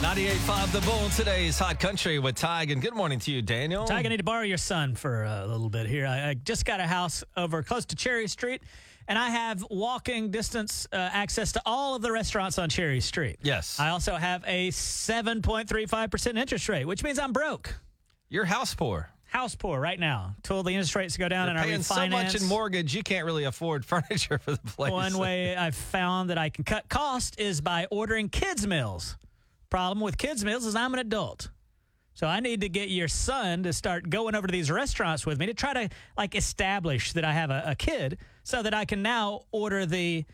98.5 The Bull, today's Hot Country with Tige. And good morning to you, Daniel. Tige, I need to borrow your son for a little bit here. I, I just got a house over close to Cherry Street, and I have walking distance uh, access to all of the restaurants on Cherry Street. Yes. I also have a 7.35% interest rate, which means I'm broke. You're house poor. House poor right now. Till the interest rates go down You're and paying refinance. so much in mortgage, you can't really afford furniture for the place. One way I've found that I can cut cost is by ordering kids' meals. Problem with kids' meals is I'm an adult. So I need to get your son to start going over to these restaurants with me to try to like establish that I have a, a kid so that I can now order the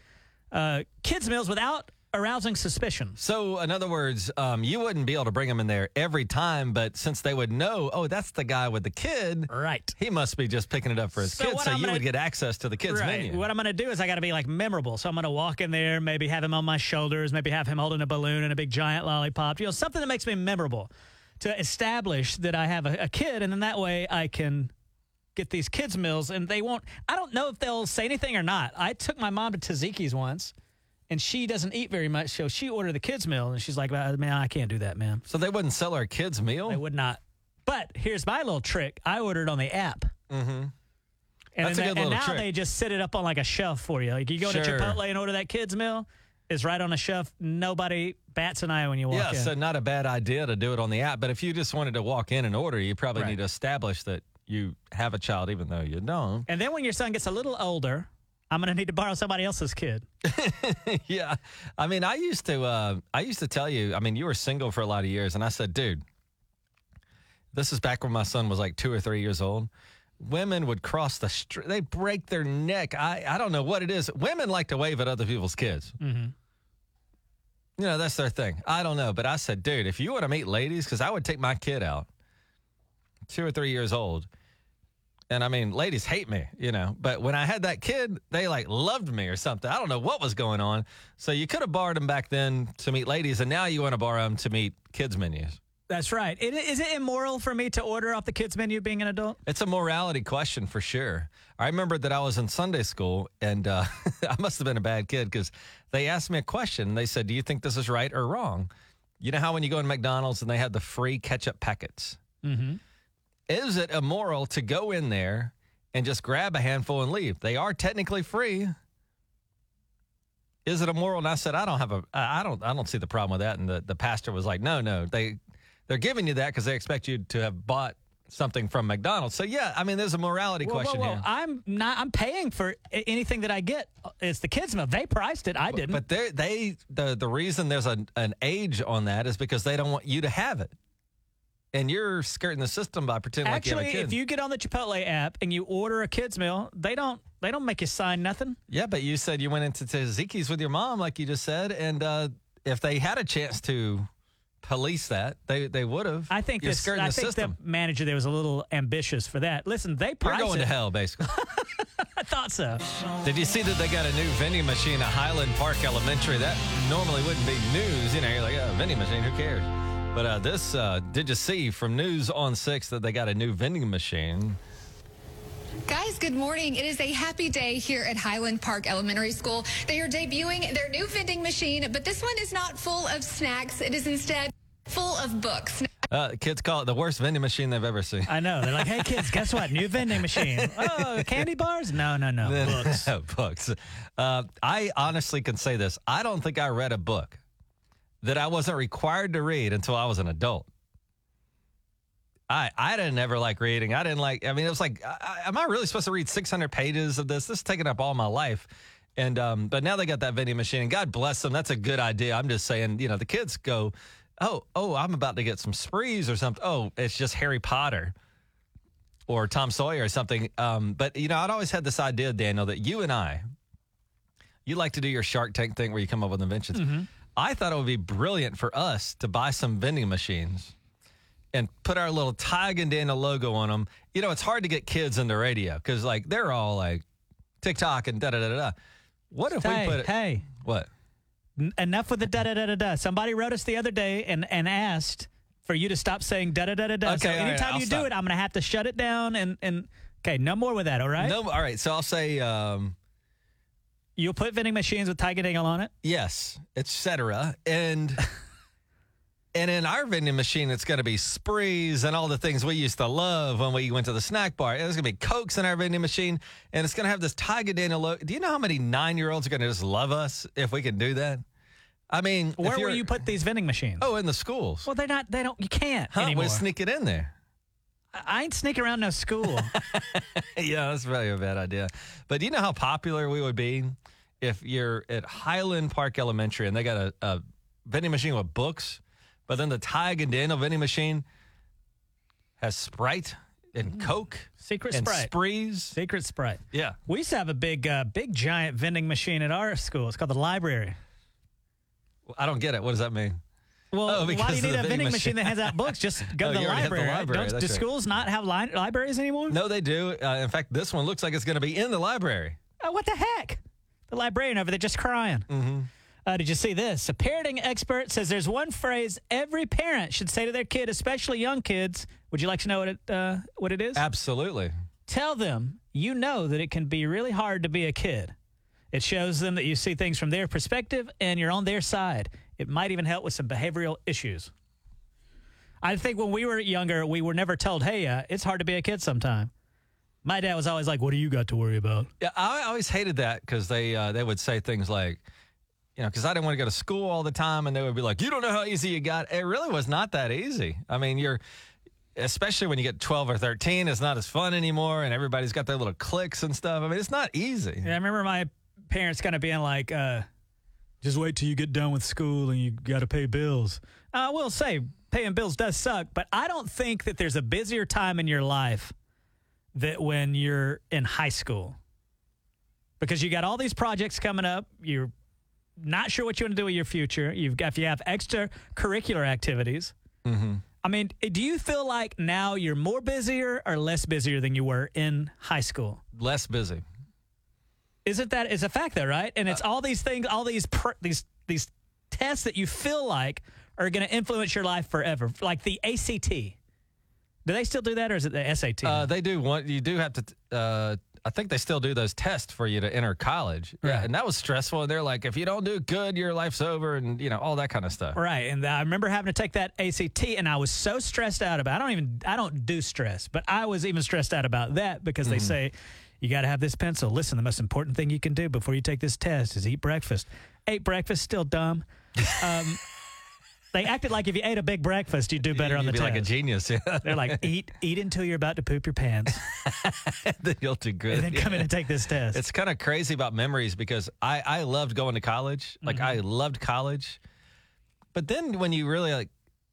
uh, kids' meals without arousing suspicion. So, in other words, um, you wouldn't be able to bring them in there every time, but since they would know, oh, that's the guy with the kid, Right. he must be just picking it up for his So kid. what So I'm you gonna- would get access to the kids' right. menu. What I'm going to do is I got to be like memorable. So I'm going to walk in there, maybe have him on my shoulders, maybe have him holding a balloon and a big giant lollipop. You know, something that makes me memorable to establish that I have a, a kid, and then that way I can get these kids meals, and they won't. I don't know if they'll say anything or not. I took my mom to Taziki's once. And she doesn't eat very much, so she ordered the kids meal, and she's like, "Man, I can't do that, man." so they wouldn't sell our kids' meal? They would not." But here's my little trick: I ordered on the app. mm-hmm. And, That's a good and little now trick. they just sit it up on like a shelf for you. Like you go to Chipotle and order that kids meal, it's right on a shelf. Nobody bats an eye when you walk Yeah, in. so not a bad idea to do it on the app. But if you just wanted to walk in and order, you probably Right. need to establish that you have a child, even though you don't. and then when your son gets a little older, I'm gonna need to borrow somebody else's kid. yeah, I mean, I used to, uh, I used to tell you. I mean, you were single for a lot of years, and I said, dude, this is back when my son was like two or three years old. Women would cross the street; they break their neck. I, I don't know what it is. Women like to wave at other people's kids. Mm-hmm. You know, that's their thing. I don't know, but I said, dude, if you want to meet ladies, because I would take my kid out, two or three years old. And I mean, ladies hate me, you know. But when I had that kid, they like loved me or something. I don't know what was going on. So you could have borrowed them back then to meet ladies, and now you want to borrow them to meet kids' menus. That's right. It- Is it immoral for me to order off the kids menu being an adult? It's a morality question for sure. I remember that I was in Sunday school, and uh, I must have been a bad kid because they asked me a question. And they said, "Do you think this is right or wrong?" You know how when you go in McDonald's and they have the free ketchup packets. Mm-hmm. Is it immoral to go in there and just grab a handful and leave? They are technically free. Is it immoral? And I said, I don't have a, I don't, I don't see the problem with that. And the, the pastor was like, No, no, they, they're giving you that because they expect you to have bought something from McDonald's. So yeah, I mean, there's a morality Whoa, question whoa. here. I'm not. I'm paying for anything that I get. It's the kids meal. They priced it. I didn't. But they, they, the, the reason there's an, an age on that is because they don't want you to have it. And you're skirting the system by pretending Actually, like you have a kid. if you get on the Chipotle app and you order a kids meal, they don't. They don't make you sign nothing. Yeah, but you said you went into Taziki's with your mom, like you just said, and uh, if they had a chance to police that, they they would have. I think You're this. skirting I the think system. the manager there was a little ambitious for that. Listen, they You're priced going it. to hell, basically. I thought so. Did you see that they got a new vending machine at Highland Park Elementary? That normally wouldn't be news. You know, you're like, oh, vending machine, who cares? But uh, this, uh, did you see from News on Six that they got a new vending machine? Guys, good morning. It is a happy day here at Highland Park Elementary School. They are debuting their new vending machine, but this one is not full of snacks. It is instead full of books. Uh, kids call it the worst vending machine they've ever seen. I know. They're like, hey kids, guess what? New vending machine. Oh, candy bars? No, no, no. Books. books. Uh, I honestly can say this. I don't think I read a book that I wasn't required to read until I was an adult. I I didn't ever like reading. I didn't like. I mean, it was like, I, am I really supposed to read 600 pages of this? This is taking up all my life. And um, but now they got that vending machine, and God bless them. That's a good idea. I'm just saying, you know, the kids go, oh, oh, I'm about to get some sprees or something. Oh, it's just Harry Potter or Tom Sawyer or something. Um, but you know, I'd always had this idea, Daniel, that you and I, you like to do your Shark Tank thing where you come up with inventions. I thought it would be brilliant for us to buy some vending machines and put our little Tige and Daniel logo on them. You know, it's hard to get kids into radio because like they're all like TikTok and da da da da. What if Hey, we put it? hey, What? enough with the da da da da da. Somebody wrote us the other day and and asked for you to stop saying da da da da da. So Okay, right, anytime I'll you stop. do it, I'm gonna have to shut it down and and okay, no more with that. All right. No. All right. So I'll say um, You'll put vending machines with Tiger Dingle on it. yes, etc. And And in our vending machine, it's going to be sprees and all the things we used to love when we went to the snack bar. There's going to be Cokes in our vending machine, and it's going to have this Tiger Daniel logo. Do you know how many nine year olds are going to just love us if we can do that? I mean, Where will you put these vending machines? Oh, in the schools. Well, they're not. They don't. You can't Huh, anymore. we'll sneak it in there. I ain't sneaking around no school. yeah, that's probably a bad idea. But do you know how popular we would be if you're at Highland Park Elementary and they got a, a vending machine with books, but then the Tige and Daniel vending machine has Sprite and Coke Secret and Sprite. sprees. Secret Sprite. Yeah. We used to have a big, uh, big giant vending machine at our school. It's called the library. I don't get it. What does that mean? Well, Oh, why do you need a vending machine. machine. that has out books? Just go Oh, to the have the library. Don't, do right. schools not have li- libraries anymore? No, they do. Uh, in fact, this one looks like it's going to be in the library. Oh, what the heck? The librarian over there just crying. Mm-hmm. Uh, did you see this? A parenting expert says there's one phrase every parent should say to their kid, especially young kids. Would you like to know what it, uh, what it is? Absolutely. Tell them you know that it can be really hard to be a kid. It shows them that you see things from their perspective and you're on their side. It might even help with some behavioral issues. I think when we were younger, we were never told, hey, uh, it's hard to be a kid sometime. My dad was always like, what do you got to worry about? Yeah, I always hated that because they uh, they would say things like, you know, because I didn't want to go to school all the time, and they would be like, "You don't know how easy you got." It really was not that easy. I mean, you're especially when you get 12 or 13, it's not as fun anymore, and everybody's got their little cliques and stuff. I mean, it's not easy. Yeah, I remember my parents kind of being like, uh, just wait till you get done with school and you got to pay bills. Uh, I will say, paying bills does suck, but I don't think that there's a busier time in your life that when you're in high school because you got all these projects coming up. You're not sure what you want to do with your future. You've got, if you have extracurricular activities. Mm-hmm. I mean, eh, do you feel like now you're more busier or less busier than you were in high school? Less busy. Isn't that is a fact though, right? And it's all these things, all these pr- these these tests that you feel like are going to influence your life forever, like the ACT. Do they still do that, or is it the SAT? Uh, they do want you do have to. Uh, I think they still do those tests for you to enter college. Yeah, Right. and that was stressful. And they're like, if you don't do good, your life's over, and you know all that kind of stuff. right, and I remember having to take that ACT, and I was so stressed out about. I don't even I don't do stress, but I was even stressed out about that because they say you got to have this pencil. Listen, the most important thing you can do before you take this test is eat breakfast. Ate breakfast, still dumb. Um, they acted like if you ate a big breakfast, you'd do better on You'd the be test. like a genius. Yeah, They're like, eat, eat until you're about to poop your pants, then you'll do good. and then come in and take this test. It's kind of crazy about memories because I, I loved going to college. Like Mm-hmm. I loved college. But then when you really like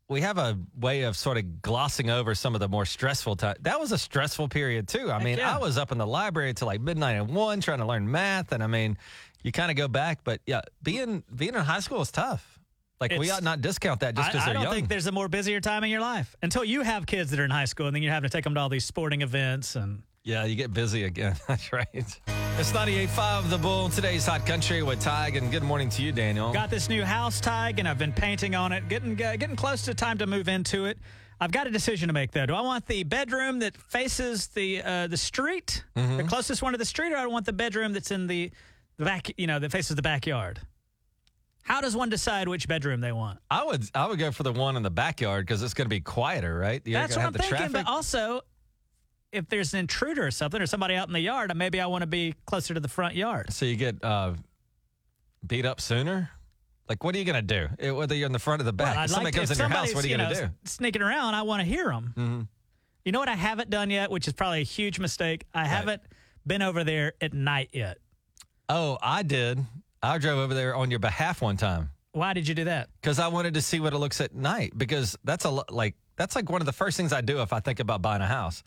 we have a way of sort of glossing over some of the more stressful time. That was a stressful period too. I mean, yeah. I was up in the library till like midnight and one trying to learn math and I mean, you kind of go back, but yeah, being being in high school is tough. Like we ought not discount that just because they're young. I don't think there's a more busier time in your life until you have kids that are in high school, and then you're having to take them to all these sporting events. And Yeah, you get busy again. That's right. It's 98.5 The Bull, today's Hot Country with Tige, and good morning to you, Daniel. got this new house tag, and I've been painting on it, getting uh, getting close to time to move into it. I've got a decision to make though. Do I want the bedroom that faces the uh, the street, Mm-hmm. the closest one to the street, or I want the bedroom that's in the the back, you know, that faces the backyard? How does one decide which bedroom they want? I would I would go for the one in the backyard because it's going to be quieter, right? You're That's what have I'm the thinking. traffic. But also, if there's an intruder or something, or somebody out in the yard, maybe I want to be closer to the front yard. so you get uh, beat up sooner. Like, what are you going to do? Eh, Whether you're in the front or the back, Well, if somebody like to- comes if in your house, what are you going to do? Sneaking around, I want to hear them. Mm-hmm. You know what I haven't done yet, which is probably a huge mistake. I haven't been over there at night yet. Oh, I did. I drove over there on your behalf one time Why did you do that? because I wanted to see what it looks at night. Because that's a like that's like one of the first things I do if I think about buying a house.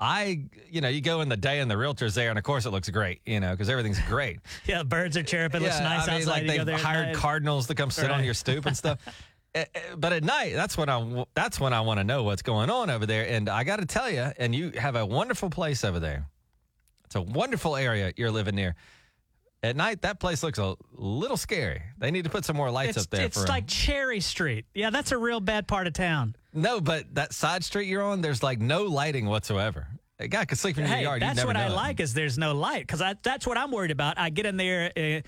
I, you know, you go in the day and the realtor's there, and of course it looks great, you know, because everything's great. Yeah, birds are chirping. looks nice I mean, outside. like they've hired cardinals to come sit on your stoop and stuff. Eh, eh, but at night, that's when I that's when I want to know what's going on over there. And I got to tell you, and you have a wonderful place over there. It's a wonderful area you're living near. At night, that place looks a little scary. They need to put some more lights It's, up there. it's like Cherry Street. Yeah, that's a real bad part of town. No, but that side street you're on, there's like no lighting whatsoever. A guy could sleep in your Hey, yard. that's what I like is there's no light because that's what I'm worried about. I get in there. Uh,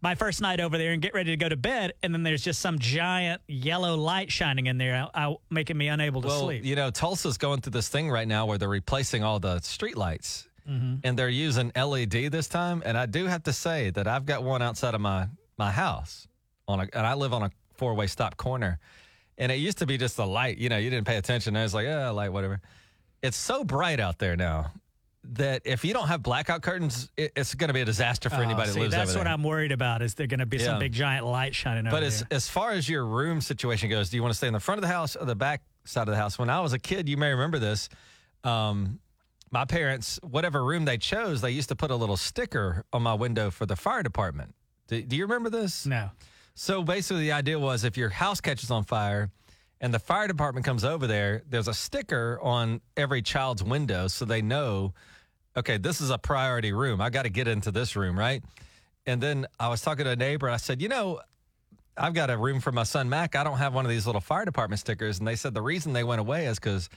my first night over there and get ready to go to bed, and then there's just some giant yellow light shining in there, I, I, making me unable to well, sleep. you know, Tulsa's going through this thing right now where they're replacing all the street lights. And they're using LED this time. And I do have to say that I've got one outside of my, my house on a, and I live on a four way stop corner. And it used to be just a light, you know, you didn't pay attention. And was like, yeah, light, whatever. It's so bright out there now that if you don't have blackout curtains, it, it's going to be a disaster for Oh, anybody see, that lives that's over what. I'm worried about. Is there going to be Yeah. some big giant light shining over But as, there? as far as your room situation goes, do you want to stay in the front of the house or the back side of the house? When I was a kid, you may remember this. Um, my parents, whatever room they chose, they used to put a little sticker on my window for the fire department. Do, do you remember this? No. So basically, the idea was if your house catches on fire and the fire department comes over there, there's a sticker on every child's window so they know, okay, this is a priority room. I got to get into this room, right? And then I was talking to a neighbor. I said, you know, I've got a room for my son Mac. I don't have one of these little fire department stickers. And they said the reason they went away is because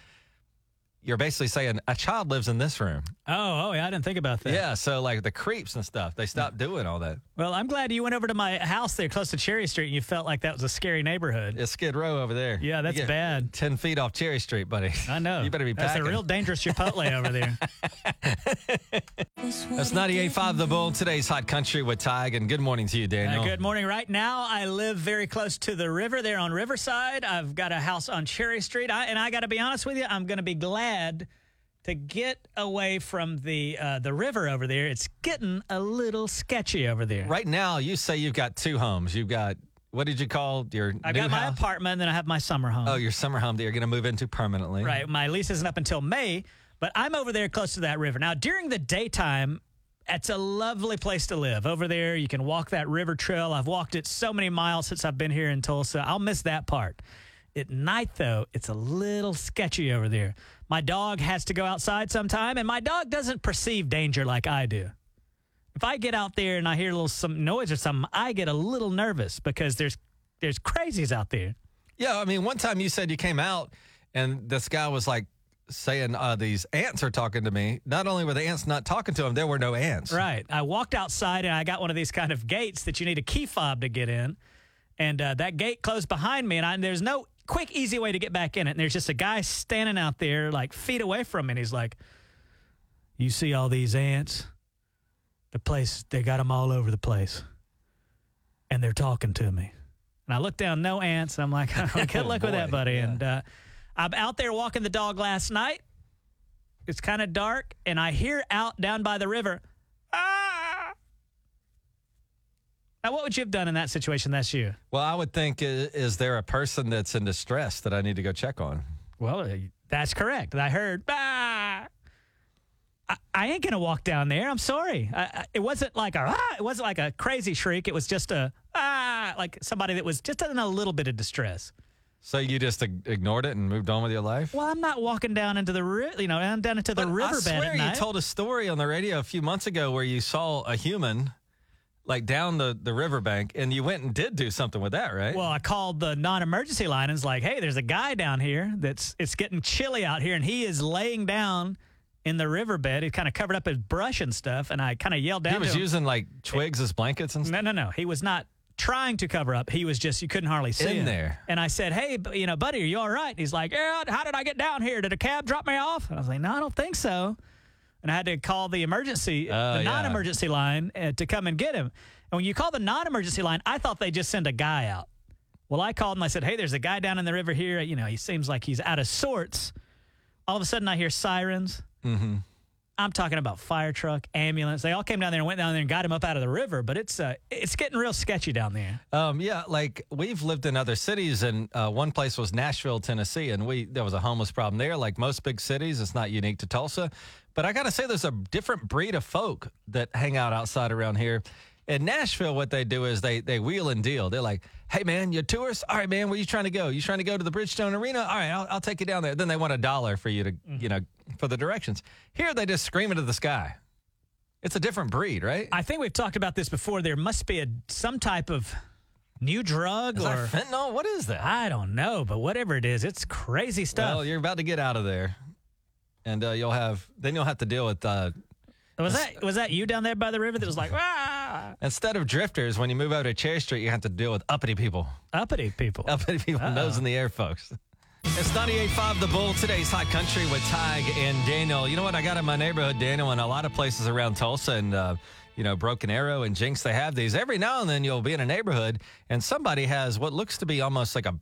you're basically saying a child lives in this room. Oh, oh, yeah, I didn't think about that. Yeah. So like the creeps and stuff, they stopped doing all that. Well, I'm glad you went over to my house there close to Cherry Street and you felt like that was a scary neighborhood. It's Skid Row over there. Yeah, that's You get bad. 10 feet off Cherry Street, buddy. I know. You better be That's packing. a real dangerous Chipotle over there. That's 98.5 The Bull. Today's Hot Country with Tige. And good morning to you, Daniel. Uh, good morning. Right now, I live very close to the river there on Riverside. I've got a house on Cherry Street. I, and I got to be honest with you, I'm going to be glad to get away from the uh, the river over there. It's getting a little sketchy over there. Right now, you say you've got two homes. You've got, what did you call your I got my house? apartment, then I have my summer home. Oh, your summer home that you're going to move into permanently. Right. My lease isn't up until May, but I'm over there close to that river. Now, during the daytime, it's a lovely place to live. Over there, you can walk that river trail. I've walked it so many miles since I've been here in Tulsa. I'll miss that part. At night, though, it's a little sketchy over there. My dog has to go outside sometime, and my dog doesn't perceive danger like I do. If I get out there and I hear a little some noise or something, I get a little nervous because there's there's crazies out there. Yeah. I mean, one time you said you came out and this guy was like saying, uh, these ants are talking to me. Not only were the ants not talking to him, there were no ants. Right. I walked outside and I got one of these kind of gates that you need a key fob to get in. And uh, that gate closed behind me, and I, there's no quick, easy way to get back in it. And there's just a guy standing out there, like feet away from me, and he's like, You see all these ants? The place, they got them all over the place. And they're talking to me. And I look down, no ants. I'm like, Good luck with that, buddy. yeah. And uh, I'm out there walking the dog last night. It's kind of dark, and I hear out down by the river, ah. Now, what would you have done in that situation? That's you. Well, I would think, is, is there a person that's in distress that I need to go check on? Well, uh, that's correct. I heard, ah. I, I ain't gonna walk down there. I'm sorry. I, I, it wasn't like a ah. It wasn't like a crazy shriek. It was just a ah, like somebody that was just in a little bit of distress. So you just ignored it and moved on with your life? Well, I'm not walking down into the ri- you know down down into the riverbed I swear you told a story on the radio a few months ago where you saw a human like down the, the riverbank and you went and did do something with that, right? Well, I called the non-emergency line and was like, "Hey, there's a guy down here that's it's getting chilly out here, and he is laying down in the riverbed. He kind of covered up his brush and stuff, and I kind of yelled down he was using like twigs as blankets and stuff. no, no, no. He was not trying to cover up. He was just you couldn't hardly see In him. there. And I said, "Hey, you know, buddy, are you all right?" He's like, "Yeah. How did I get down here? Did a cab drop me off?" And I was like, "No, I don't think so." And I had to call the emergency, Oh, the yeah. non-emergency line uh, to come and get him. And when you call the non-emergency line, I thought they just send a guy out. Well, I called and I said, "Hey, there's a guy down in the river here. You know, he seems like he's out of sorts." All of a sudden, I hear sirens. Mm-hmm. I'm talking about fire truck, ambulance. They all came down there and went down there and got him up out of the river. But it's uh, it's getting real sketchy down there. Um, yeah, like we've lived in other cities, and uh, one place was Nashville, Tennessee, and we there was a homeless problem there. Like most big cities, it's not unique to Tulsa, but I got to say, there's a different breed of folk that hang out outside around here. In Nashville, what they do is they they wheel and deal. They're like, "Hey, man, you tourist? All right, man, where you trying to go? You trying to go to the Bridgestone Arena? All right, I'll, I'll take you down there." Then they want a dollar for you to, you know, for the directions. Here, they just scream into the sky. It's a different breed, right? I think we've talked about this before. There must be a some type of new drug Is or fentanyl? What is that? I don't know, but whatever it is, it's crazy stuff. Well, you're about to get out of there, and uh, you'll have then you'll have to deal with. Uh, was that was that you down there by the river that was like ah? Instead of drifters, when you move out to Cherry Street, you have to deal with uppity people. Uppity people. Uppity people, nose in the air, folks. It's 98.5 The Bull. Today's Hot Country with Tige and Daniel. You know what? I got in my neighborhood, Daniel, and a lot of places around Tulsa and, uh, you know, Broken Arrow and Jenks, they have these. Every now and then you'll be in a neighborhood and somebody has what looks to be almost like a,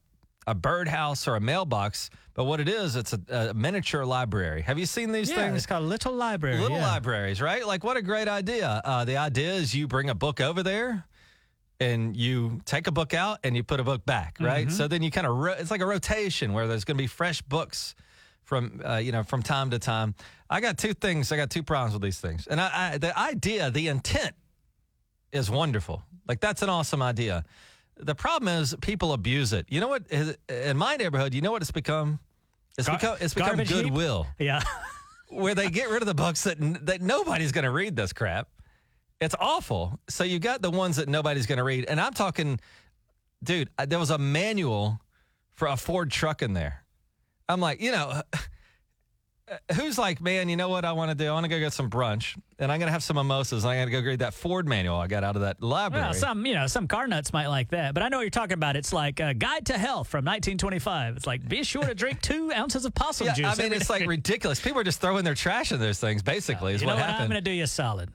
a birdhouse or a mailbox. But what it is, it's a, a miniature library. Have you seen these yeah, things? it's called Little Library. Little yeah. libraries, right? Like, what a great idea. Uh, the idea is you bring a book over there and you take a book out and you put a book back, right? Mm-hmm. So then you kind of, ro- it's like a rotation where there's going to be fresh books from, uh, you know, from time to time. I got two things. I got two problems with these things. And I, I, the idea, the intent is wonderful. Like, that's an awesome idea. The problem is people abuse it. You know what? In my neighborhood, you know what it's become? It's Gar- become, it's become garbage heap? goodwill Yeah. where they get rid of the books that that nobody's going to read this crap. It's awful. So you got the ones that nobody's going to read, and I'm talking, dude. There was a manual for a Ford truck in there. I'm like, you know, who's like, man, you know what I want to do? I want to go get some brunch, and I'm going to have some mimosas. And I'm going to go read that Ford manual I got out of that library. Well, some you know some car nuts might like that, but I know what you're talking about. It's like a Guide to Health from 1925. It's like be sure to drink two ounces of possum yeah, juice. I mean, it's day. like ridiculous. People are just throwing their trash in those things. Basically, is you know what what? happened. I'm going to do you a solid.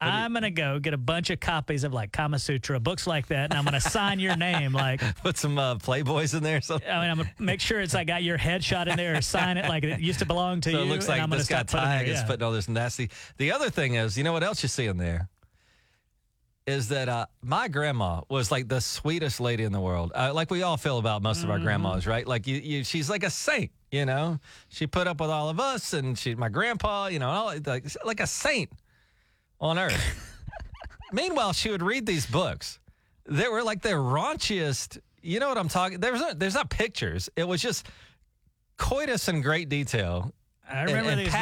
I'm going to go get a bunch of copies of like Kama Sutra, books like that, and I'm going to sign your name. Like, Put some uh, Playboys in there. or something. I mean, I'm to make sure it's I got your headshot in there or sign it like it used to belong to So you. it looks like I'm gonna this guy putting is yeah. putting all this nasty. The other thing is, you know what else you see in there? Is that uh, my grandma was like the sweetest lady in the world. Uh, like we all feel about most of our grandmas, right? Like you, you, she's like a saint. You know, she put up with all of us, and she, my grandpa, you know, all, like like a saint on earth. Meanwhile, she would read these books. They were like the raunchiest. You know what I'm talking? There's not, there's not pictures. It was just coitus in great detail I and, remember and these books.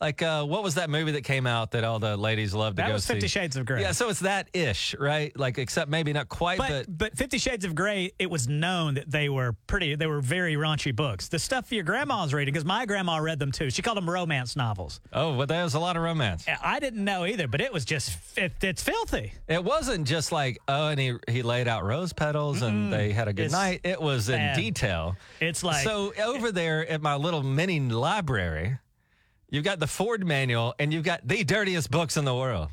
Like, uh, what was that movie that came out that all the ladies loved to That go was see? Fifty Shades of Grey. Yeah, so it's that ish, right? Like, except maybe not quite, but, But but Fifty Shades of Grey, it was known that they were pretty. They were very raunchy books. The stuff your grandma's reading, because my grandma read them too. She called them romance novels. oh, but there was a lot of romance. I didn't know either, but it was just it, it's filthy. It wasn't just like, oh, and he he laid out rose petals and they had a good It's night. It was in bad. detail. It's like so over there at my little mini library, you've got the Ford manual and you've got the dirtiest books in the world.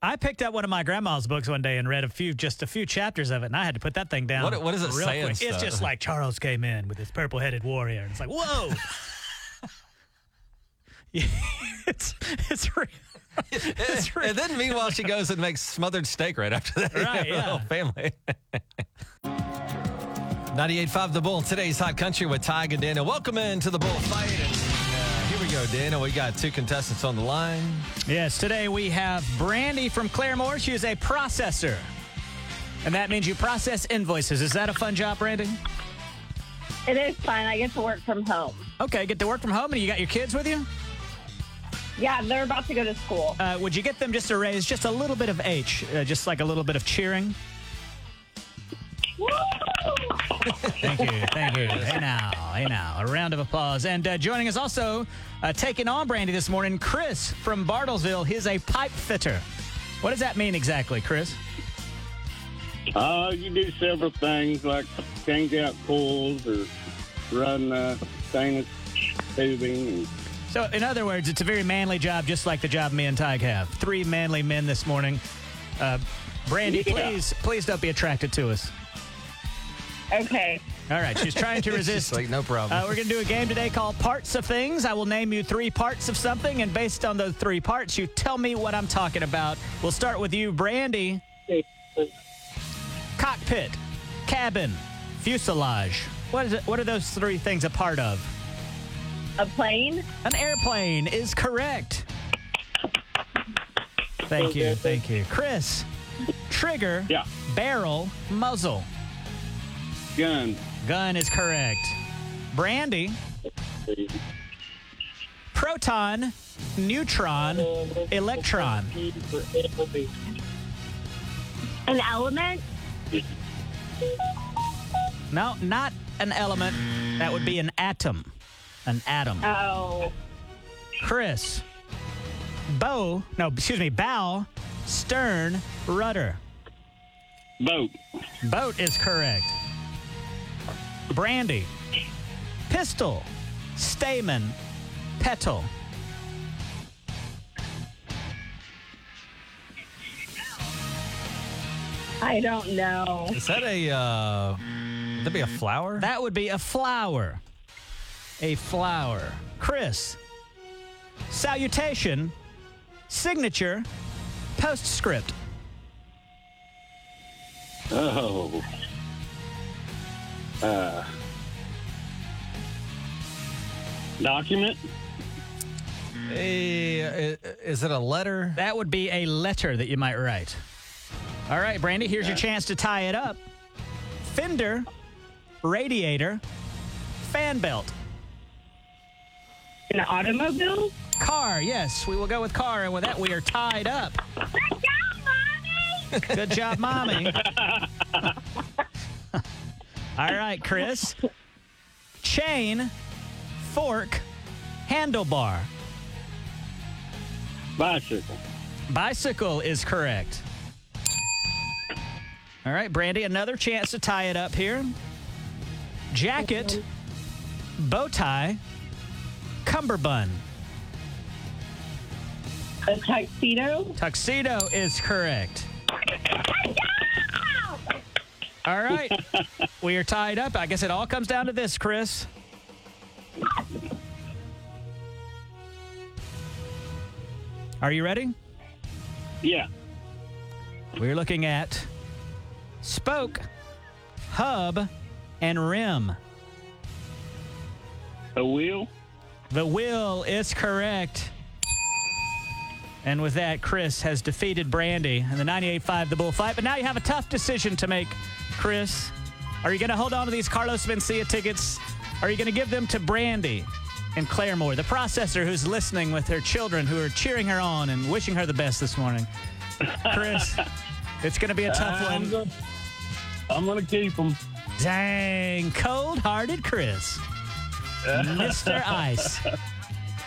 I picked up one of my grandma's books one day and read a few, just a few chapters of it, and I had to put that thing down. What- what does it real say and quick. It's just like Charles came in with his purple-headed warrior, and it's like, whoa. It's it's real. It's real. and then meanwhile, she goes and makes smothered steak right after that. Right, You know, yeah. Whole family. 98.5 The Bull, today's Hot Country with Tige and Daniel. Welcome into the Bull fight. Go, Daniel. We got two contestants on the line. Yes, today we have Brandy from Claremore. She is a processor. And that means you process invoices. Is that a fun job, Brandy? It is fun. I get to work from home. Okay, get to work from home and you got your kids with you? Yeah, they're about to go to school. Uh, would you get them just to raise just a little bit of H, uh, just like a little bit of cheering? Thank you, thank you. Hey now, hey now. A round of applause. And uh, joining us also, uh, taking on Brandy this morning, Chris from Bartlesville. He's a pipe fitter. What does that mean exactly, Chris? Uh, you do several things like change out coils or run uh, stainless tubing. And So, in other words, it's a very manly job, just like the job me and Tige have. Three manly men this morning. Uh, Brandy, Yeah. please, please don't be attracted to us. Okay. All right, she's trying to resist. like, no problem. Uh, we're going to do a game today called Parts of Things. I will name you three parts of something, and based on those three parts, you tell me what I'm talking about. We'll start with you, Brandy. Cockpit, cabin, fuselage. What is it? What are those three things a part of? A plane? An airplane is correct. Thank you, thank you. Chris, trigger, Yeah. barrel, muzzle. Gun. Gun is correct. Brandy, proton, neutron, electron. An element? No, not an element. That would be an atom. An atom. Oh. Chris, bow, no, excuse me, bow, stern, rudder. Boat. Boat is correct. Brandy. Pistol. Stamen. Petal. I don't know. Is that a, uh, would that be a flower? That would be a flower. A flower. Chris. Salutation. Signature. Postscript. Oh. Uh. Document. A, i- is it a letter? That would be a letter that you might write. All right, Brandy, here's your chance to tie it up. Fender, radiator, fan belt. An automobile? Car, yes, we will go with car, and with that, we are tied up. Good job, mommy. All right, Chris. Chain, fork, handlebar. Bicycle. Bicycle is correct. All right, Brandy, another chance to tie it up here. Jacket, bow tie, cummerbund. A tuxedo? Tuxedo is correct. All right. we are tied up. I guess it all comes down to this, Chris. Are you ready? Yeah. We're looking at spoke, hub, and rim. A wheel. The wheel is correct. And with that, Chris has defeated Brandy in the 98.5 The Bullfight. But now you have a tough decision to make, Chris. Are you going to hold on to these Carlos Mencia tickets? Are you going to give them to Brandy and Claremore, the processor who's listening with her children who are cheering her on and wishing her the best this morning? Chris, it's going to be a tough I'm one. gonna, I'm gonna keep them. Dang, cold hearted Chris. Mr. Ice.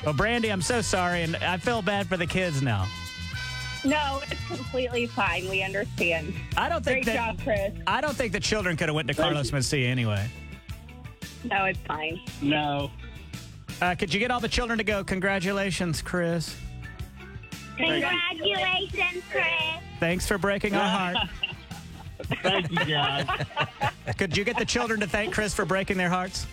Well, Brandy, I'm so sorry, and I feel bad for the kids now. No, it's completely fine. We understand. I don't think Great that job, Chris. I don't think the children could have went to Carlos you. Mencia anyway. No, it's fine. No. Uh, could you get all the children to go? Congratulations, Chris. Congratulations, Chris. Thanks for breaking our heart. Thank you, guys. Could you get the children to thank Chris for breaking their hearts?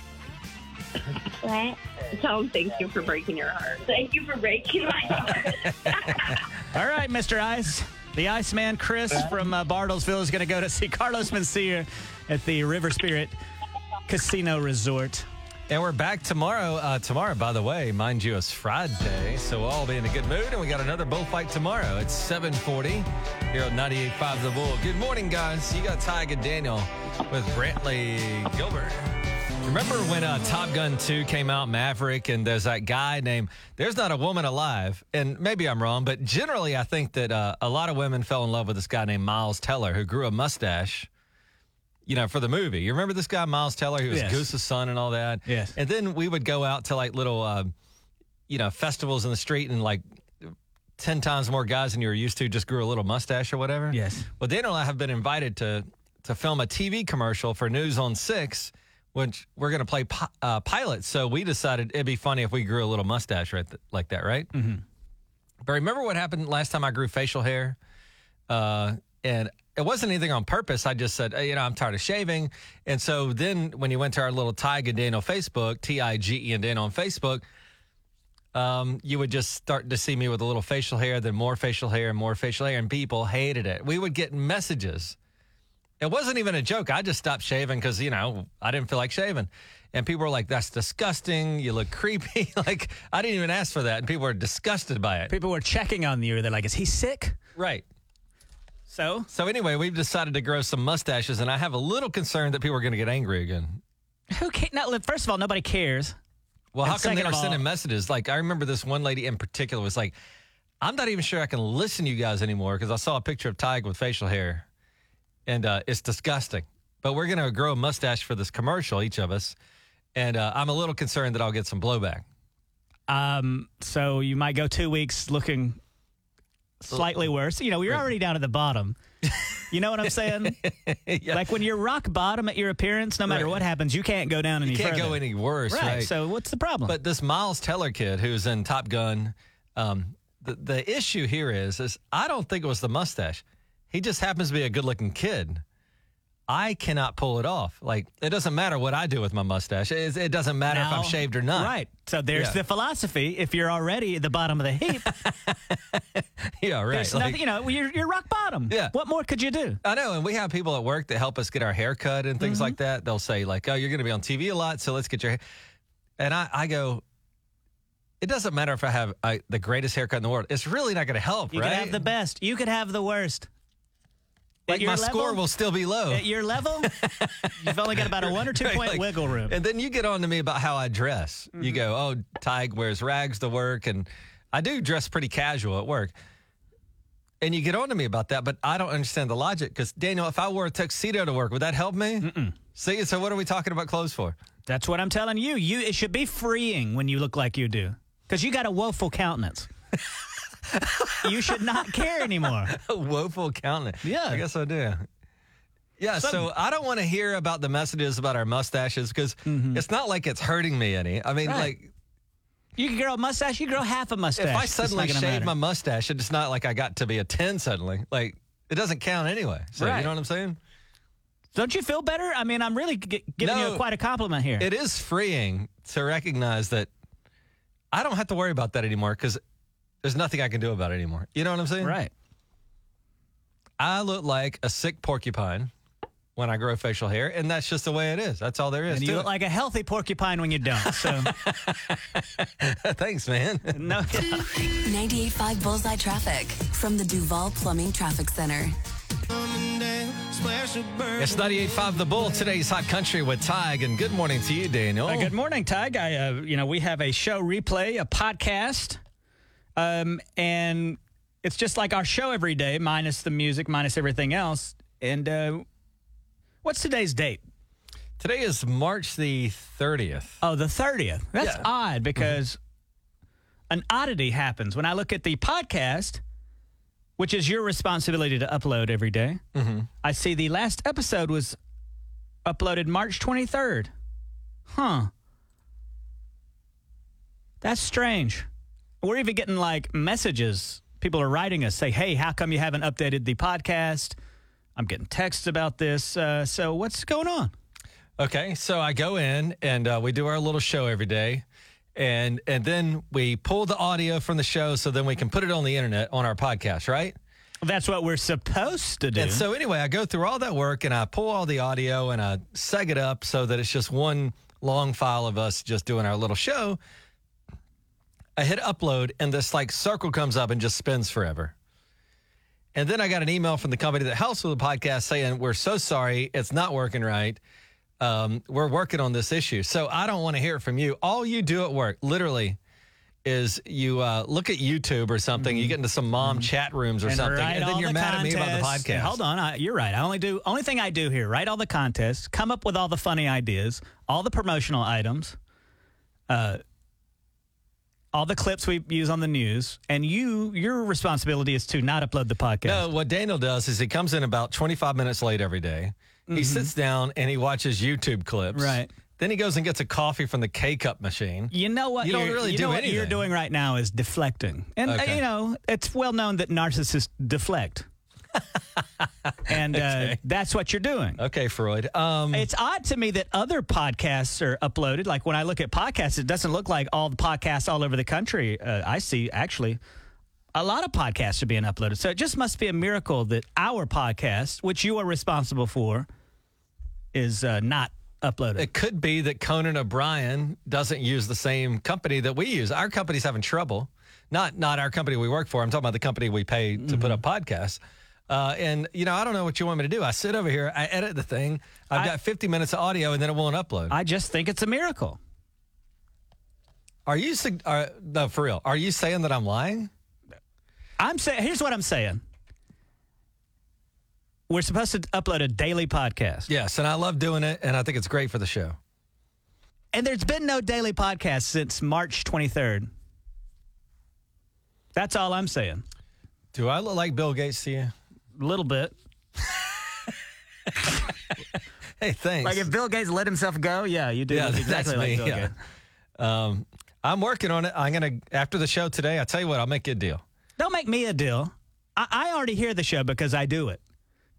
What? Tell him thank you for breaking your heart. Thank you for breaking my heart. All right, Mr. Ice. The Iceman Chris from uh, Bartlesville is going to go to see Carlos Mencia at the River Spirit Casino Resort. And we're back tomorrow. Uh, tomorrow, by the way, mind you, it's Friday, so we'll all be in a good mood. And we got another bullfight tomorrow. It's 740 here on 98.5 The Bull. Good morning, guys. You got Tiger Daniel with Brantley Gilbert. Remember when uh, Top Gun 2 came out, Maverick, and there's that guy named, there's not a woman alive, and maybe I'm wrong, but generally I think that uh, a lot of women fell in love with this guy named Miles Teller who grew a mustache, you know, for the movie. You remember this guy, Miles Teller, who was Yes. Goose's son and all that? Yes. And then we would go out to like little, uh, you know, festivals in the street and like 10 times more guys than you were used to just grew a little mustache or whatever. Yes. Well, Daniel and I have been invited to to film a TV commercial for News on Six, which we're going to play pi- uh, pilot. So we decided it'd be funny if we grew a little mustache right th- like that, right? Mm-hmm. But remember what happened last time I grew facial hair? Uh, and it wasn't anything on purpose. I just said, hey, you know, I'm tired of shaving. And so then when you went to our little Tige and Daniel Facebook, T I G E and Dan on Facebook, um, you would just start to see me with a little facial hair, then more facial hair and more facial hair, and people hated it. We would get messages. It wasn't even a joke. I just stopped shaving because, you know, I didn't feel like shaving. And people were like, that's disgusting. You look creepy. like, I didn't even ask for that. And people were disgusted by it. People were checking on you. They're like, is he sick? Right. So, So, anyway, we've decided to grow some mustaches, and I have a little concern that people are going to get angry again. who can't? Not, first of all, nobody cares. Well, And how come they are all- sending messages? Like, I remember this one lady in particular was like, I'm not even sure I can listen to you guys anymore because I saw a picture of Tige with facial hair, and uh, it's disgusting. But we're going to grow a mustache for this commercial, each of us. And uh, I'm a little concerned that I'll get some blowback. Um, so you might go two weeks looking slightly worse. You know, you're already down at the bottom. You know what I'm saying? Yeah. Like when you're rock bottom at your appearance, no matter Right. what happens, you can't go down any you can't further. go any worse, right. right? So what's the problem? But this Miles Teller kid who's in Top Gun, um, the the issue here is is I don't think it was the mustache. He just happens to be a good looking kid. I cannot pull it off. Like it doesn't matter what I do with my mustache. It, it doesn't matter if I'm shaved or not. Right. So there's Yeah. the philosophy. If you're already at the bottom of the heap, Yeah, right. there's Like- nothing. You know, you're, you're rock bottom. Yeah. What more could you do? I know, and we have people at work that help us get our hair cut and things Mm-hmm. like that. They'll say like, "Oh, you're going to be on TV a lot, so let's get your hair." And I, I go, it doesn't matter if I have I, the greatest haircut in the world. It's really not going to help, You right? could have the best. You could have the worst. Like my level, score will still be low. At your level, you've only got about a one or two Right, point like- wiggle room. And then you get on to me about how I dress. You Mm-hmm. go, oh, Tige wears rags to work. And I do dress pretty casual at work. And you get on to me about that, but I don't understand the logic. Because, Daniel, if I wore a tuxedo to work, would that help me? See, so what are we talking about clothes for? That's what I'm telling you. You it should be freeing when you look like you do, because you got a woeful countenance. you should not care anymore. A woeful countenance. Yeah. I guess I do. Yeah, so I don't want to hear about the messages about our mustaches because it's not like it's hurting me any. I mean, Mm-hmm. Right. like, You can grow a mustache. You grow half a mustache. if I suddenly shave matter. my mustache, it's not like I got to be a 10 suddenly. Like, it doesn't count anyway. So, Right. you know what I'm saying? Don't you feel better? I mean, I'm really g- giving No. you quite a compliment here. It is freeing to recognize that I don't have to worry about that anymore because there's nothing I can do about it anymore. You know what I'm saying? right. I look like a sick porcupine when I grow facial hair, and that's just the way it is. That's all there is And to you it. look like a healthy porcupine when you don't. So Thanks, man. no. 98.5 Bullseye Traffic from the Duval Plumbing Traffic Center. It's 98.5 The Bull, today's Hot Country with Tige, and good morning to you, Daniel. Uh, good morning, Tige. I, uh, you know, we have a show replay, a podcast, um, and it's just like our show every day, minus the music, minus everything else. And uh, what's today's date? Today is March the 30th. Oh, the 30th. That's Yeah. Odd because an oddity happens when I look at the podcast, which is your responsibility to upload every day. Mm-hmm. I see the last episode was uploaded March 23rd. Huh. That's strange. We're even getting like messages. People are writing us say, "Hey, how come you haven't updated the podcast?" I'm getting texts about this. Uh, so what's going on? Okay, so I go in and uh, we do our little show every day, and and then we pull the audio from the show so then we can put it on the internet on our podcast, right? That's what we're supposed to do. And so anyway, I go through all that work and I pull all the audio and I seg it up so that it's just one long file of us just doing our little show. I hit upload and this like circle comes up and just spins forever. And then I got an email from the company that helps with the podcast saying, We're so sorry, it's not working right. Um, we're working on this issue. So I don't want to hear it from you. All you do at work, literally, is you uh, look at YouTube or something, you get into some mom chat rooms or and something, and then you're the mad at me about the podcast. Hold on, I, you're right. I only do only thing I do here: write all the contests, come up with all the funny ideas, all the promotional items, uh, all the clips we use on the news, and you your responsibility is to not upload the podcast. No, what Daniel does is he comes in about 25 minutes late every day. He sits down and he watches YouTube clips. Mm-hmm. Right. Then he goes and gets a coffee from the K cup machine. You know what? You don't really you do know what you're doing right now is deflecting, and uh, Okay. you know it's well known that narcissists deflect, and uh, Okay. that's what you're doing. Okay, Freud. Um, It's odd to me that other podcasts are uploaded. Like when I look at podcasts, it doesn't look like all the podcasts all over the country. Uh, I see actually a lot of podcasts are being uploaded. So it just must be a miracle that our podcast, which you are responsible for, is uh, not uploaded. it could be that Conan O'Brien doesn't use the same company that we use. Our company's having trouble. Not not our company we work for. I'm talking about the company we pay to put up Mm-hmm. podcasts. Uh, and you know, I don't know what you want me to do. I sit over here, I edit the thing. I've I- got 50 minutes of audio, and then it won't upload. I just think it's a miracle. are you? Are, no, for real. Are you saying that I'm lying? I'm saying, here's what I'm saying. We're supposed to upload a daily podcast. Yes, and I love doing it, and I think it's great for the show. And there's been no daily podcast since March 23rd. That's all I'm saying. Do I look like Bill Gates to you? A little bit. Hey, thanks. Like if Bill Gates let himself go, yeah, you do yeah, exactly that's like me. Bill yeah. Gates. Um, I'm working on it. I'm gonna after the show today. I tell you what, I'll make you a deal. Don't make me a deal. I, I already hear the show because I do it.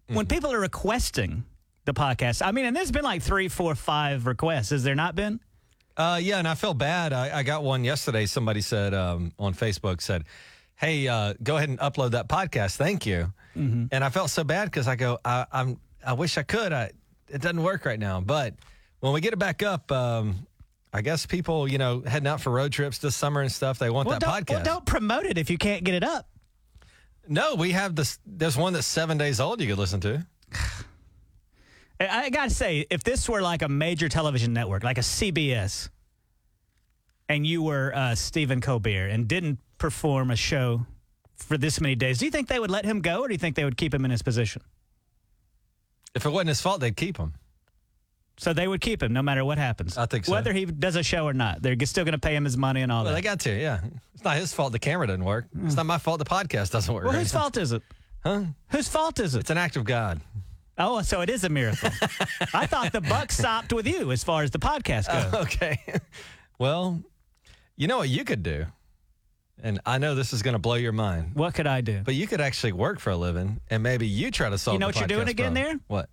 When people are requesting the podcast, I mean, and there's been like three, four, five requests. Has there not been? Uh, yeah, and I feel bad. I, I got one yesterday. Somebody said um, on Facebook said, "Hey, uh, go ahead and upload that podcast. Thank you." And I felt so bad because I go, I, I'm, I wish I could. I, it doesn't work right now. But when we get it back up, um, I guess people, you know, heading out for road trips this summer and stuff, they want Well that podcast. well, don't promote it if you can't get it up. No, we have this. There's one that's seven days old. You could listen to. I, I got to say, if this were like a major television network, like a CBS, and you were uh, Stephen Colbert and didn't perform a show for this many days, do you think they would let him go or do you think they would keep him in his position? If it wasn't his fault, they'd keep him. So they would keep him no matter what happens. I think so. Whether he does a show or not, they're still going to pay him his money and all Well, that. they got to. Yeah, it's not his fault. The camera doesn't work. It's hmm. not my fault. The podcast doesn't work. well, right whose fault is it? Huh? Whose fault is it? It's an act of God. Oh, so it is a miracle. I thought the buck stopped with you as far as the podcast goes. Okay. well, you know what you could do? And I know this is going to blow your mind, what could I do? but you could actually work for a living and maybe you try to solve You know the what you're doing podcast again problem. there? What?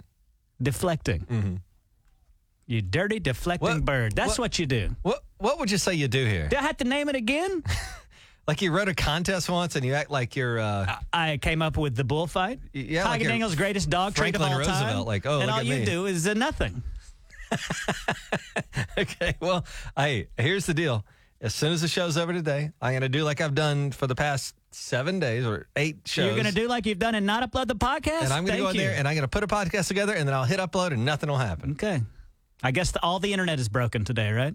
Deflecting. Mm-hmm. You dirty deflecting What- bird. That's what- what, you do. What What would you say you do here? Do I have to name it again? Like you wrote a contest once and you act like you're uh, I came up with the bullfight. yeah, Tiger you're Daniel's greatest dog trait of Franklin all Roosevelt, time. like, oh, and look all at you me. do is nothing. okay. Well, hey, here's the deal. As soon as the show's over today, I'm going to do like I've done for the past seven days or eight shows. You're going to do like you've done and not upload the podcast. and I'm going to go in you. there and I'm going to put a podcast together and then I'll hit upload and nothing will happen. okay. I guess the, all the internet is broken today, right?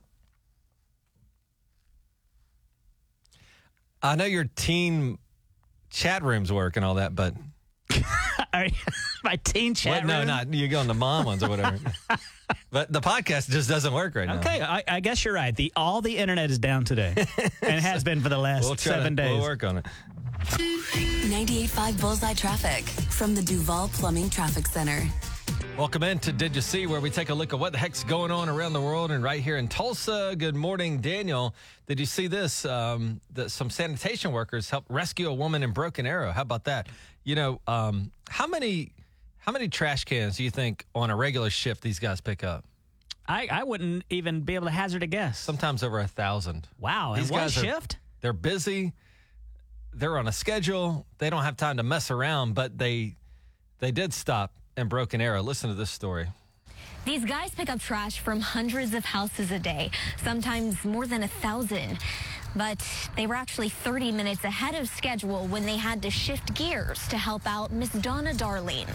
I know your teen chat rooms work and all that, but. My teen chat What? no, room. not you go on the mom ones or whatever. but the podcast just doesn't work right now. Okay, I, I guess you're right. The all the internet is down today, and has been for the last We'll try seven to, days. We'll work on it. 98.5 Bullseye Traffic from the Duval Plumbing Traffic Center. Welcome in to Did You See, where we take a look at what the heck's going on around the world and right here in Tulsa. Good morning, Daniel. Did you see this? Um, that some sanitation workers helped rescue a woman in Broken Arrow. How about that? You know, um, how many how many trash cans do you think on a regular shift these guys pick up? I, I wouldn't even be able to hazard a guess. Sometimes over a thousand. wow, in These one guys are- shift? They're busy. They're on a schedule. They don't have time to mess around, but they they did stop in Broken Arrow. Listen to this story. These guys pick up trash from hundreds of houses a day, sometimes more than a thousand. But they were actually 30 minutes ahead of schedule when they had to shift gears to help out Miss Donna Darlene.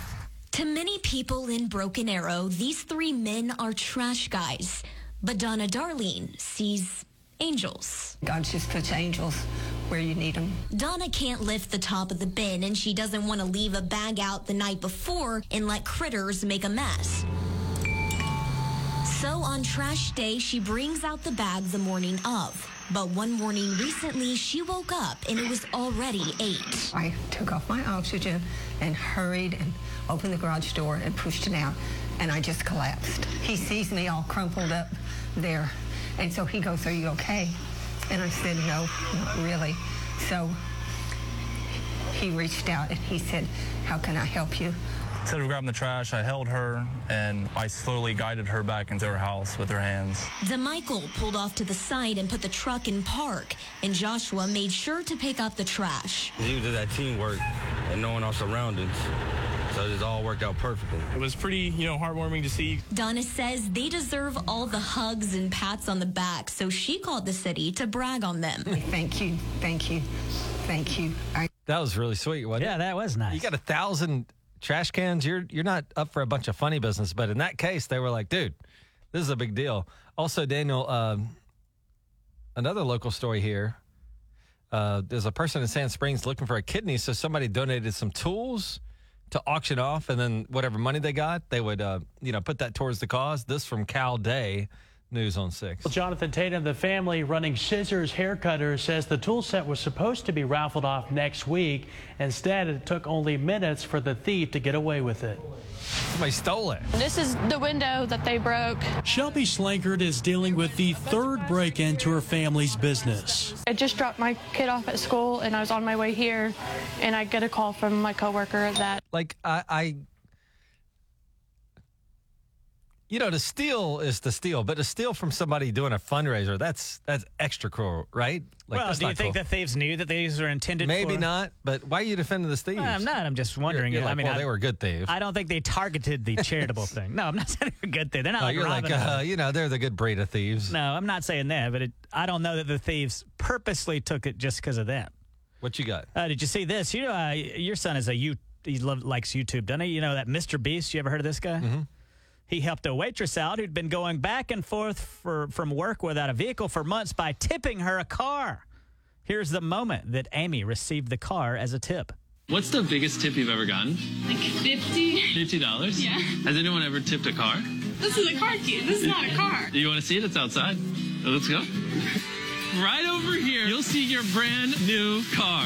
To many people in Broken Arrow, these three men are trash guys. But Donna Darlene sees angels. God just puts angels where you need them. Donna can't lift the top of the bin and she doesn't want to leave a bag out the night before and let critters make a mess. So on trash day, she brings out the bag the morning of. But one morning recently, she woke up and it was already eight. I took off my oxygen and hurried and opened the garage door and pushed it out, and I just collapsed. He sees me all crumpled up there, and so he goes, Are you okay? And I said, No, not really. So he reached out and he said, How can I help you? Instead of grabbing the trash, I held her and I slowly guided her back into her house with her hands. The Michael pulled off to the side and put the truck in park, and Joshua made sure to pick up the trash. He did that teamwork and knowing our surroundings. So it all worked out perfectly. It was pretty, you know, heartwarming to see. Donna says they deserve all the hugs and pats on the back, so she called the city to brag on them. Thank you, thank you, thank you. I That was really sweet, wasn't Yeah, it? that was nice. You got a thousand trash cans. You're you're not up for a bunch of funny business, but in that case, they were like, dude, this is a big deal. Also, Daniel, um, another local story here. Uh, there's a person in Sand Springs looking for a kidney, so somebody donated some tools to auction off, and then whatever money they got, they would uh, you know put that towards the cause. This from Cal Day. News on six. Jonathan Tatum, the family running Scissors Haircutters, says the tool set was supposed to be raffled off next week. Instead, it took only minutes for the thief to get away with it. Somebody stole it. This is the window that they broke. Shelby Slankard is dealing with the third break into her family's business. I just dropped my kid off at school and I was on my way here and I get a call from my coworker that Like I, I you know, to steal is to steal, but to steal from somebody doing a fundraiser, that's that's extra cruel, right? Like well, do you think cool. the thieves knew that these were intended Maybe for? not, but why are you defending the thieves? Well, I'm not. I'm just wondering. You're, you're I mean, well, I, they were good thieves. I don't think they targeted the charitable thing. No, I'm not saying they're good thing. They're not Oh, like you're like, uh, you know, they're the good breed of thieves. No, I'm not saying that, but it, I don't know that the thieves purposely took it just because of that. What you got? Uh, did you see this? You know, uh, your son is a you. He love, likes YouTube, doesn't he? You know that Mr. Beast. You ever heard of this guy? Mm-hmm. He helped a waitress out who'd been going back and forth for, from work without a vehicle for months by tipping her a car. Here's the moment that Amy received the car as a tip. What's the biggest tip you've ever gotten? Like 50. Fifty dollars. Yeah. Has anyone ever tipped a car? This is a car key. This is not a car. You want to see it? It's outside. Let's go. Right over here, you'll see your brand new car.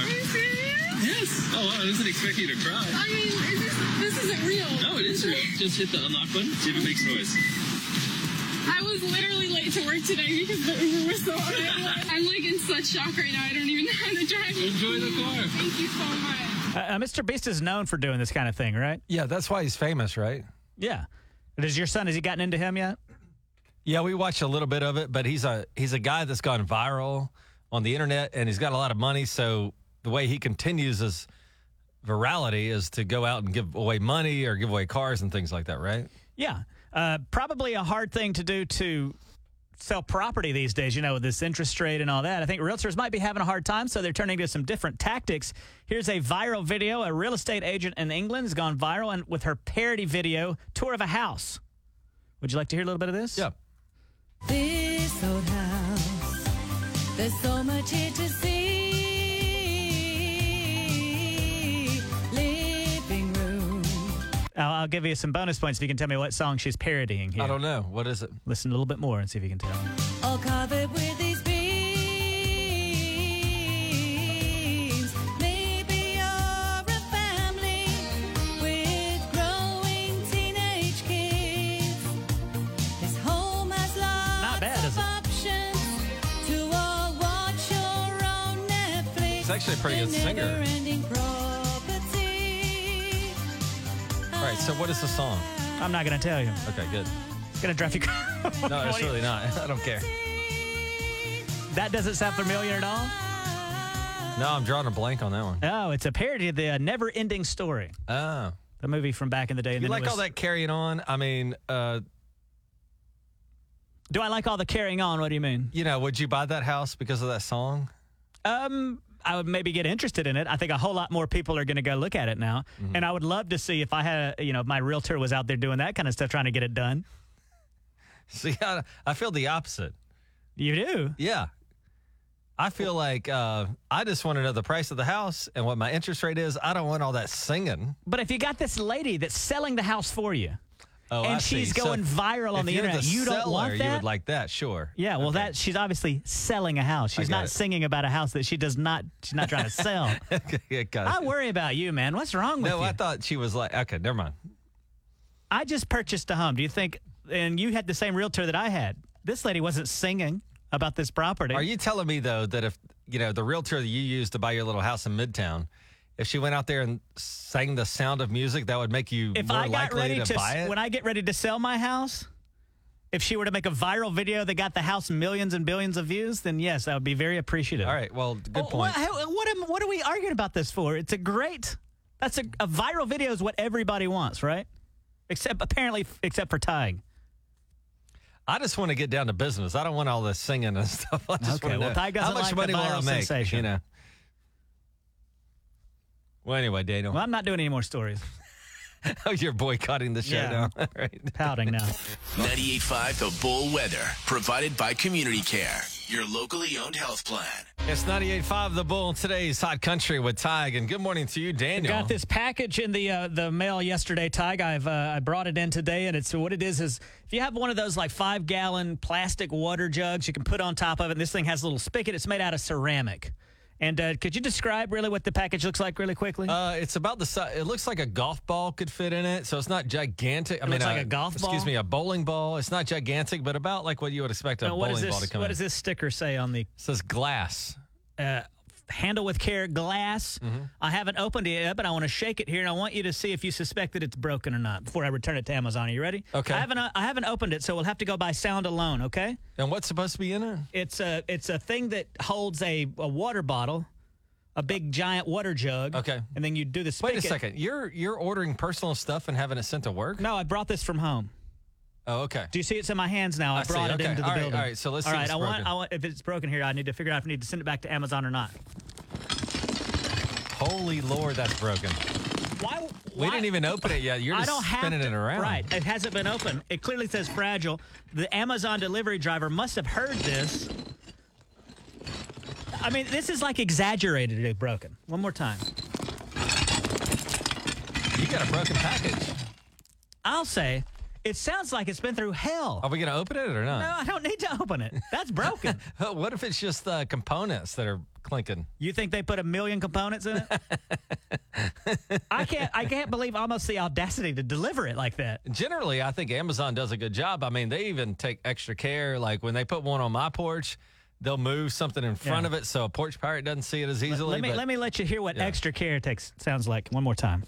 Are you serious? Yes. Oh, wow, I wasn't expecting you to cry. I mean, is this, this isn't real. No, it is real. Just hit the unlock button. See if it makes noise. I was literally late to work today because the Uber was so early. I'm like in such shock right now. I don't even know how to drive. Enjoy the car. Thank you so much. Uh, uh, Mr. Beast is known for doing this kind of thing, right? Yeah, that's why he's famous, right? Yeah. Does your son has he gotten into him yet? Yeah, we watched a little bit of it, but he's a he's a guy that's gone viral on the internet, and he's got a lot of money. So the way he continues his virality is to go out and give away money or give away cars and things like that, right? Yeah. Uh, probably a hard thing to do to sell property these days, you know, with this interest rate and all that. I think realtors might be having a hard time, so they're turning to some different tactics. Here's a viral video. A real estate agent in England has gone viral and with her parody video, tour of a house. Would you like to hear a little bit of this? Yeah. This old house, there's so much here to I'll, I'll give you some bonus points if you can tell me what song she's parodying here. I don't know. What is it? Listen a little bit more and see if you can tell. All covered with these beams. Maybe you're a family with growing teenage kids. This home has lots Not bad, is of it? options to all watch your own Netflix. It's actually a pretty good singer. never-ending property. Right. So what is the song? I'm not going to tell you. Okay, good. It's going to drive you No, it's really not. I don't care. That doesn't sound familiar at all? No, I'm drawing a blank on that one. Oh, it's a parody of the uh, Never Ending Story, Oh, the movie from back in the day. and you then it like all that carrying on? I mean, uh, Do I like all the carrying on? What do you mean? you know, would you buy that house because of that song? Um, I would maybe get interested in it. I think a whole lot more people are going to go look at it now, Mm-hmm. and I would love to see if I had, you know, if my realtor was out there doing that kind of stuff, trying to get it done. See, I, I feel the opposite. You do? Yeah. I feel like uh, I just want to know the price of the house and what my interest rate is. I don't want all that singing. But if you got this lady that's selling the house for you, Oh, And I see. she's going viral on the internet. The You don't want You would like that, sure. yeah, well, Okay. that she's obviously selling a house. She's not it. singing about a house that she does not. She's not trying to sell. Okay, I worry about you, man. What's wrong with No, you? No, I thought she was like, okay, never mind. I just purchased a home. Do you think? And you had the same realtor that I had. This lady wasn't singing about this property. Are you telling me though that if you know the realtor that you used to buy your little house in Midtown, if she went out there and sang the sound of music, that would make you if more I got likely ready to, to, buy it? when I get ready to sell my house, if she were to make a viral video that got the house millions and billions of views, then yes, I would be very appreciative. All right, well, good Oh, point. What, what, am, what are we arguing about this for? It's a great. That's a, a viral video is what everybody wants, right? Except apparently, except for Tige. I just want to get down to business. I don't want all this singing and stuff. I just Okay, want to well, know Tige doesn't how much like the money will I viral make? sensation. You know. Well, anyway, Daniel, Well, I'm not doing any more stories. oh, you're boycotting the show Yeah. now. All right. Pouting now. 98.5 The Bull Weather, provided by Community Care, your locally owned health plan. It's 98.5 The Bull, today's Hot Country with Tige. And good morning to you, Daniel. I got this package in the uh, the mail yesterday, Tige. I've uh, I brought it in today, and it's what it is is if you have one of those like five gallon plastic water jugs, you can put on top of it. And This thing has a little spigot. It's made out of ceramic. And uh, could you describe really what the package looks like really quickly? Uh, it's about the size. It looks like a golf ball could fit in it, so it's not gigantic. I It mean, looks like uh, a golf Excuse ball? Excuse me, a bowling ball. It's not gigantic, but about like what you would expect a Now, bowling is ball to this? come What in. does this sticker say on the? It says glass. Uh, handle with care glass. Mm-hmm. I haven't opened it yet, but I want to shake it here, and I want you to see if you suspect that it's broken or not before I return it to Amazon. Are you ready? Okay. I haven't. uh, I haven't opened it, so we'll have to go by sound alone. Okay. And what's supposed to be in it? It's a it's a thing that holds a, a water bottle, a big giant water jug. Okay. And then you do the spigot. Wait a second. You're you're ordering personal stuff and having it sent to work? No, I brought this from home. Oh, okay. Do you see it's in my hands now? I, I brought it into the All right, building. all right, so let's All see if it's I want. I want if it's broken here, I need to figure out if I need to send it back to Amazon or not. Holy Lord, that's broken. Why? We didn't even open it yet. You're I don't have spinning to, it around. Right. It hasn't been open. It clearly says fragile. The Amazon delivery driver must have heard this. I mean, this is like exaggerated broken. One more time. You got a broken package. I'll say it sounds like it's been through hell. Are we going to open it or not? No, I don't need to open it. That's broken. what if it's just the components that are clinking? You think they put a million components in it? I can't. I can't believe almost the audacity to deliver it like that. Generally, I think Amazon does a good job. I mean, they even take extra care. Like when they put one on my porch, they'll move something in front Yeah. of it so a porch pirate doesn't see it as easily. Let me but- let me let you hear what Yeah. extra care takes sounds like one more time.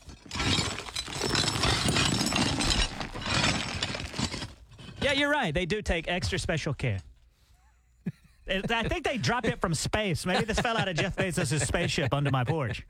Yeah, you're right. They do take extra special care. I think they dropped it from space. Maybe this fell out of Jeff Bezos' spaceship under my porch.